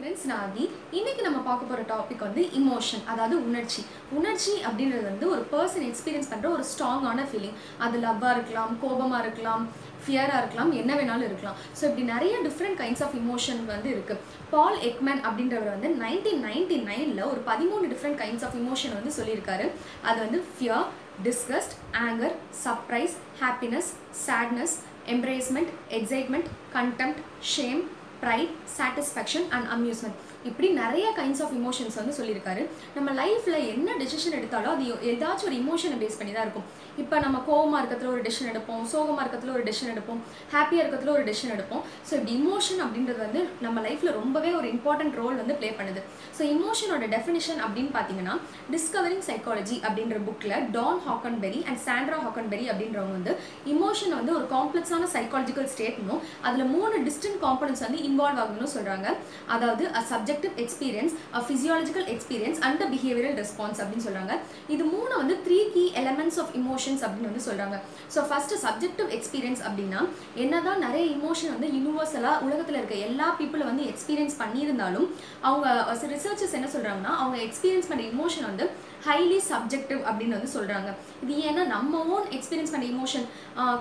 Friends நான் ஆதி இன்னைக்கு நம்ம பார்க்க போகிற டாபிக் வந்து இமோஷன் அதாவது உணர்ச்சி. உணர்ச்சி அப்படின்றது வந்து ஒரு பர்சன் எக்ஸ்பீரியன்ஸ் பண்ணுற ஒரு ஸ்ட்ராங்கான ஃபீலிங் அது லவ்வாக இருக்கலாம் கோபமாக இருக்கலாம் ஃபியராக இருக்கலாம் என்ன வேணாலும் இருக்கலாம். ஸோ இப்படி நிறைய டிஃப்ரெண்ட் கைண்ட்ஸ் ஆஃப் இமோஷன் வந்து இருக்குது பால் எக்மேன் அப்படின்றவர் வந்து நைன்டீன் நைன்டி நைனில் ஒரு பதிமூணு டிஃப்ரெண்ட் கைண்ட்ஸ் ஆஃப் இமோஷன் வந்து சொல்லியிருக்காரு. அது வந்து fear disgust anger surprise happiness sadness embarrassment excitement contempt shame pride, satisfaction and amusement. இப்படி நிறைய கைண்ட்ஸ் ஆஃப் இமோஷன்ஸ் வந்து சொல்லியிருக்காரு. நம்ம லைஃப்பில் என்ன டெசிஷன் எடுத்தாலும் அது ஏதாச்சும் ஒரு இமோஷனை பேஸ் பண்ணி தான் இருக்கும். இப்போ நம்ம கோவமாக இருக்கிறதுல ஒரு டெசிஷன் எடுப்போம் சோகமாக இருக்கிறதுல ஒரு டெசிஷன் எடுப்போம் ஹாப்பியாக இருக்கிறதுல ஒரு டெசிஷன் எடுப்போம். ஸோ இப்படி இமோஷன் அப்படின்றது வந்து நம்ம லைஃப்பில் ரொம்பவே ஒரு இம்பார்ட்டன்ட் ரோல் வந்து ப்ளே பண்ணுது. ஸோ இமோஷனோட டெஃபினிஷன் அப்படின்னு பார்த்தீங்கன்னா டிஸ்கவரிங் சைக்காலஜி அப்படின்ற புக்கில் Don Hockenbury and Sandra Hockenbury அப்படின்றவங்க வந்து இமோஷன் வந்து ஒரு காம்ப்ளெக்ஸான சைக்காலஜிக்கல் ஸ்டேட்னும் அதில் மூணு டிஸ்டன்ட் காம்பனன்ஸ் வந்து இன்வால்வ் ஆகணும்னு சொல்கிறாங்க அதாவது subject subjective experience a physiological experience and behavioural response அப்படின்னு சொல்கிறாங்க இது மூணு வந்து three key elements of emotions அப்படின்னு வந்து சொல்கிறாங்க ஸோ ஃபஸ்ட்டு சப்ஜெக்டிவ் எக்ஸ்பீரியன்ஸ் அப்படின்னா என்னதான் நிறைய இமோஷன் வந்து யூனிவர்சலாக உலகத்தில் இருக்க எல்லா பீப்புளும் வந்து எக்ஸ்பீரியன்ஸ் பண்ணியிருந்தாலும் அவங்க ரிசர்ச்சர்ஸ் என்ன சொல்கிறாங்கன்னா அவங்க எக்ஸ்பீரியன்ஸ் பண்ணுற இமோஷன் வந்து ஹைலி சப்ஜெக்டிவ் அப்படின்னு வந்து சொல்கிறாங்க இது ஏன்னா நம்ம ஓன் எக்ஸ்பீரியன்ஸ் பண்ண இமோஷன்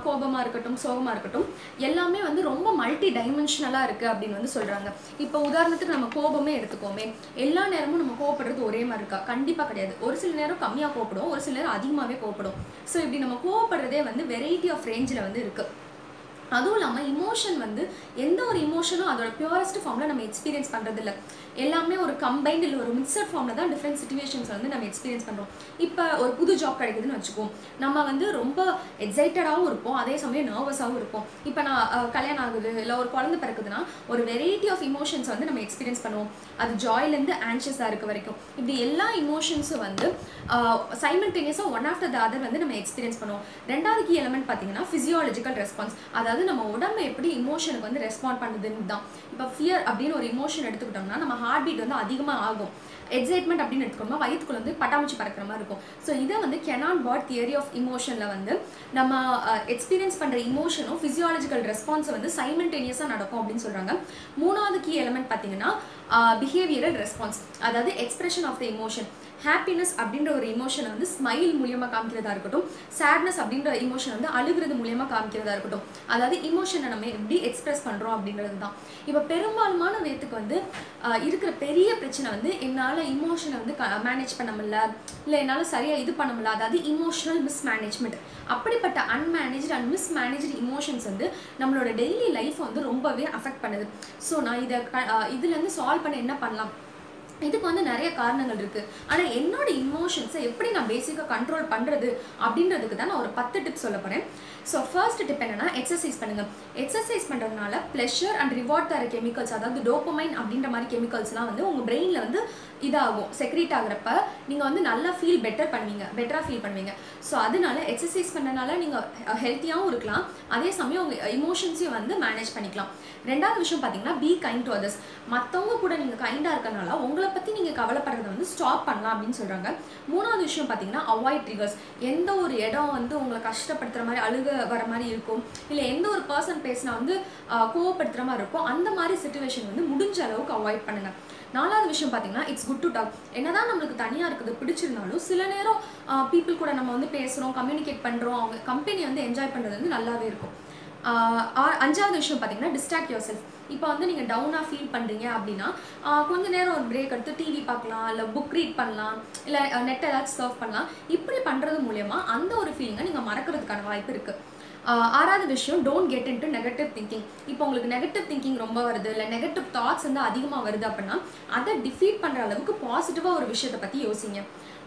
கோபமாக இருக்கட்டும் சோகமாக இருக்கட்டும் எல்லாமே வந்து ரொம்ப மல்டி டைமென்ஷனலாக இருக்குது அப்படின்னு வந்து சொல்கிறாங்க இப்போ உதாரணத்துக்கு நம்ம கோபம் எடுத்துக்கோமே எல்லா நேரமும் நம்ம கோவப்படுறது ஒரே மாதிரி இருக்கா? கண்டிப்பாக கிடையாது. ஒரு சில நேரம் கம்மியாக கோவப்படும் ஒரு சில நேரம் அதிகமாகவே கோவப்படும் ஸோ இப்படி நம்ம கோவப்படுறதே வந்து வெரைட்டி ஆஃப் ரேஞ்சில் வந்து இருக்குது அதுவும் இல்லாமல் இமோஷன் வந்து எந்த ஒரு இமோஷனும் அதோட பியூரஸ்ட் ஃபார்மில் நம்ம எக்ஸ்பீரியன்ஸ் பண்ணுறது இல்லை எல்லாமே ஒரு கம்பைன்ட் இல்லை ஒரு மிக்சட் ஃபார்மில் தான் டிஃப்ரெண்ட் சுச்சுவேஷன்ஸ் வந்து நம்ம எக்ஸ்பீரியன்ஸ் பண்ணுறோம் இப்போ ஒரு புது ஜாப் கிடைக்குதுன்னு வச்சுக்கோம் நம்ம வந்து ரொம்ப எக்ஸைட்டடாகவும் இருப்போம் அதே சமயம் நர்வஸாகவும் இருப்போம். இப்போ நான் கல்யாணம் ஆகுது இல்லை ஒரு குழந்தை பிறக்குதுன்னா ஒரு வெரைட்டி ஆஃப் இமோஷன்ஸ் வந்து நம்ம எக்ஸ்பீரியன்ஸ் பண்ணுவோம். அது ஜாய்லேருந்து ஆன்ஷியஸாக இருக்க வரைக்கும். இப்படி எல்லா இமோஷன்ஸும் வந்து சைமல்டேனியஸாக ஒன் ஆஃப்டர் த அதர் வந்து நம்ம எக்ஸ்பீரியன்ஸ் பண்ணுவோம். ரெண்டாவது கீ எலமெண்ட் பார்த்தீங்கன்னா ஃபிசியாலஜிக்கல் ரெஸ்பான்ஸ் அதாவது நம்ம உடம்பு எப்படி இமோஷனுக்கு வந்து ரெஸ்பாண்ட் பண்ணுதுன்னு தான் இப்போ ஃபியர் அப்படின்னு ஒரு இமோஷன் எடுத்துக்கிட்டோம்னா நம்ம ஹார்ட் பீட் வந்து அதிகமாக ஆகும். எக்ஸைட்மெண்ட் அப்படின்னு எடுத்துக்கோமா வயிற்றுக்குள்ள வந்து பட்டாமிச்சு பறக்கிற மாதிரி இருக்கும். ஸோ இதை வந்து கெனான் பாட் தியரி ஆஃப் இமோஷனில் வந்து நம்ம எக்ஸ்பீரியன்ஸ் பண்ணுற இமோஷனும் ஃபிசியாலஜிக்கல் ரெஸ்பான்ஸ் வந்து சைமல்டேனியஸாக நடக்கும் அப்படின்னு சொல்கிறாங்க மூணாவது கீ எலமெண்ட் பார்த்தீங்கன்னா பிஹேவியரல் ரெஸ்பான்ஸ் அதாவது expression of the emotion happiness அப்படின்ற ஒரு இமோஷனை வந்து ஸ்மைல் மூலியமாக காமிக்கிறதா இருக்கட்டும் சேட்னஸ் அப்படின்ற இமோஷன் வந்து அழுகிறது மூலியமாக காமிக்கிறதா இருக்கட்டும். அதாவது இமோஷனை நம்ம எப்படி எக்ஸ்பிரஸ் பண்ணுறோம் அப்படிங்கிறது தான் இப்போ பெரும்பாலுமான நேரத்துக்கு வந்து இருக்கிற பெரிய பிரச்சனை வந்து என்னால் இமோஷனை வந்து மேனேஜ் பண்ண முடியல இல்லை என்னால் சரியாக இது பண்ண முடியல. அதாவது இமோஷனல் மிஸ்மேனேஜ்மெண்ட் அப்படிப்பட்ட அன்மேனேஜ்டு அண்ட் மிஸ்மேனேஜ்டு இமோஷன்ஸ் வந்து நம்மளோட டெய்லி லைஃப்பை வந்து ரொம்பவே அஃபெக்ட் பண்ணுது. ஸோ நான் இதை க இதுலேருந்து சால்வ் பண்ண என்ன பண்ணலாம்? இதுக்கு வந்து நிறைய காரணங்கள் இருக்கு. ஆனா என்னோட இமோஷன்ஸை எப்படி நான் பேசிக்காக கண்ட்ரோல் பண்றது அப்படின்றதுக்கு தான் நான் ஒரு பத்து டிப் சொல்ல போறேன். ஸோ ஃபர்ஸ்ட் டிப் என்னன்னா எக்ஸசைஸ் பண்ணுங்க. எக்ஸசைஸ் பண்றதுனால ப்ளஷர் அண்ட் ரிவார்ட் தர கெமிக்கல்ஸ் அதாவது டோப்பமைன் அப்படின்ற மாதிரி கெமிக்கல்ஸ்லாம் வந்து உங்க பிரெயின்ல வந்து இதாகும். செக்ரீட் ஆகுறப்ப நீங்க வந்து நல்லா ஃபீல் பெட்டர் பண்ணுவீங்க. பெட்டரா ஃபீல் பண்ணுவீங்க. ஸோ அதனால எக்ஸசைஸ் பண்ணனால நீங்க ஹெல்த்தியாகவும் இருக்கலாம். அதே சமயம் உங்க இமோஷன்ஸையும் வந்து மேனேஜ் பண்ணிக்கலாம். ரெண்டாவது விஷயம் பார்த்தீங்கன்னா பி கைண்ட் டு அதர்ஸ் மற்றவங்க கூட நீங்கள் கைண்டாக இருக்கனால உங்களை பற்றி நீங்கள் கவலைப்படுறத வந்து ஸ்டாப் பண்ணலாம் அப்படின்னு சொல்கிறாங்க மூணாவது விஷயம் பார்த்தீங்கன்னா அவாய்ட் ட்ரிகர்ஸ் எந்த ஒரு இடம் வந்து உங்களை கஷ்டப்படுத்துகிற மாதிரி அழுக வர மாதிரி இருக்கும். இல்லை எந்த ஒரு பர்சன் பேசினா வந்து கோவப்படுத்துகிற மாதிரி இருக்கும். அந்த மாதிரி சுச்சுவேஷன் வந்து முடிஞ்ச அளவுக்கு அவாய்ட் பண்ணுங்கள் நாலாவது விஷயம் பார்த்தீங்கன்னா இட்ஸ் குட் டு டாக் என்னதான் நம்மளுக்கு தனியாக இருக்குது பிடிச்சிருந்தாலும் சில நேரம் பீப்புள் கூட நம்ம வந்து பேசுகிறோம் கம்யூனிகேட் பண்ணுறோம் அவங்க கம்பெனி வந்து என்ஜாய் பண்ணுறது வந்து நல்லாவே இருக்கும். அஞ்சாவது விஷயம் பார்த்தீங்கன்னா டிஸ்ட்ராக்ட் யோர் செல்ஃப் இப்போ வந்து நீங்கள் டவுனாக ஃபீல் பண்ணுறீங்க அப்படின்னா கொஞ்ச நேரம் ஒரு பிரேக் எடுத்து டிவி பார்க்கலாம் இல்லை புக் ரீட் பண்ணலாம் இல்லை நெட் ஏதாச்சும் சர்வ் பண்ணலாம். இப்படி பண்ணுறது மூலயமா அந்த ஒரு ஃபீலிங்கை நீங்கள் மறக்கிறதுக்கான வாய்ப்பு இருக்குது ஆறாவது விஷயம் don't get into negative thinking இப்போ உங்களுக்கு நெகட்டிவ் திங்கிங் ரொம்ப வருது இல்லை நெகட்டிவ் தாட்ஸ் வந்து அதிகமாக வருது அப்படின்னா அதை டிஃபீட் பண்ணுற அளவுக்கு பாசிட்டிவாக ஒரு விஷயத்தை பற்றி யோசிங்க.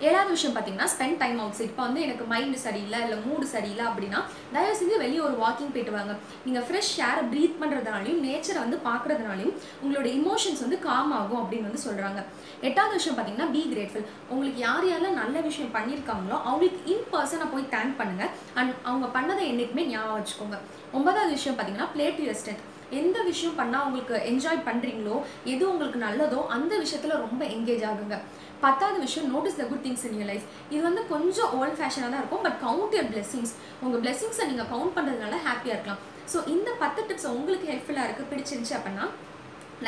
ஏழாவது விஷயம் பார்த்தீங்கன்னா ஸ்பெண்ட் டைம் அவுட் சைட் இப்போ வந்து எனக்கு மைண்டு சரியில்லை இல்லை மூடு சரியில்லை அப்படின்னா தயவு செஞ்சு வெளியே ஒரு வாக்கிங் போயிட்டு வாங்க. நீங்கள் ஃப்ரெஷ் ஏரை ப்ரீத் பண்ணுறதுனாலையும் நேச்சரை வந்து பார்க்குறதுனாலையும் உங்களோட இமோஷன்ஸ் வந்து காம் ஆகும் அப்படின்னு வந்து சொல்கிறாங்க எட்டாவது விஷயம் பார்த்தீங்கன்னா பி கிரேட்ஃபுல் உங்களுக்கு யார் யாரெல்லாம் நல்ல விஷயம் பண்ணியிருக்காங்களோ அவங்களுக்கு இன் பர்சனாக போய் தேங்க் பண்ணுங்கள் அண்ட் அவங்க பண்ணதை என்றைக்குமே ஞாபகம் வச்சுக்கோங்க. ஒன்பதாவது விஷயம் பார்த்தீங்கன்னா பிளே டு எந்த விஷயம் பண்ணால் உங்களுக்கு என்ஜாய் பண்ணுறீங்களோ எது உங்களுக்கு நல்லதோ அந்த விஷயத்தில் ரொம்ப என்கேஜ் ஆகுங்க. பத்தாவது விஷயம் notice the good things in your life இது வந்து கொஞ்சம் ஓல்ட் ஃபேஷனாக தான் இருக்கும் பட் கவுண்ட் யர் பிளெஸிங்ஸ் உங்கள் பிளெஸிங்ஸை நீங்கள் கவுண்ட் பண்ணுறதுனால ஹாப்பியாக இருக்கலாம். ஸோ இந்த பத்து டிப்ஸ் உங்களுக்கு ஹெல்ப்ஃபுல்லாக இருக்குது பிடிச்சிருந்துச்சு அப்படின்னா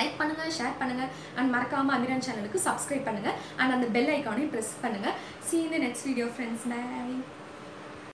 லைக் பண்ணுங்க ஷேர் பண்ணுங்க அண்ட் மறக்காமல் அமிரான் சேனலுக்கு சப்ஸ்கிரைப் பண்ணுங்க அண்ட் அந்த பெல் ஐக்கானையும் ப்ரெஸ் பண்ணுங்க. See you next the next video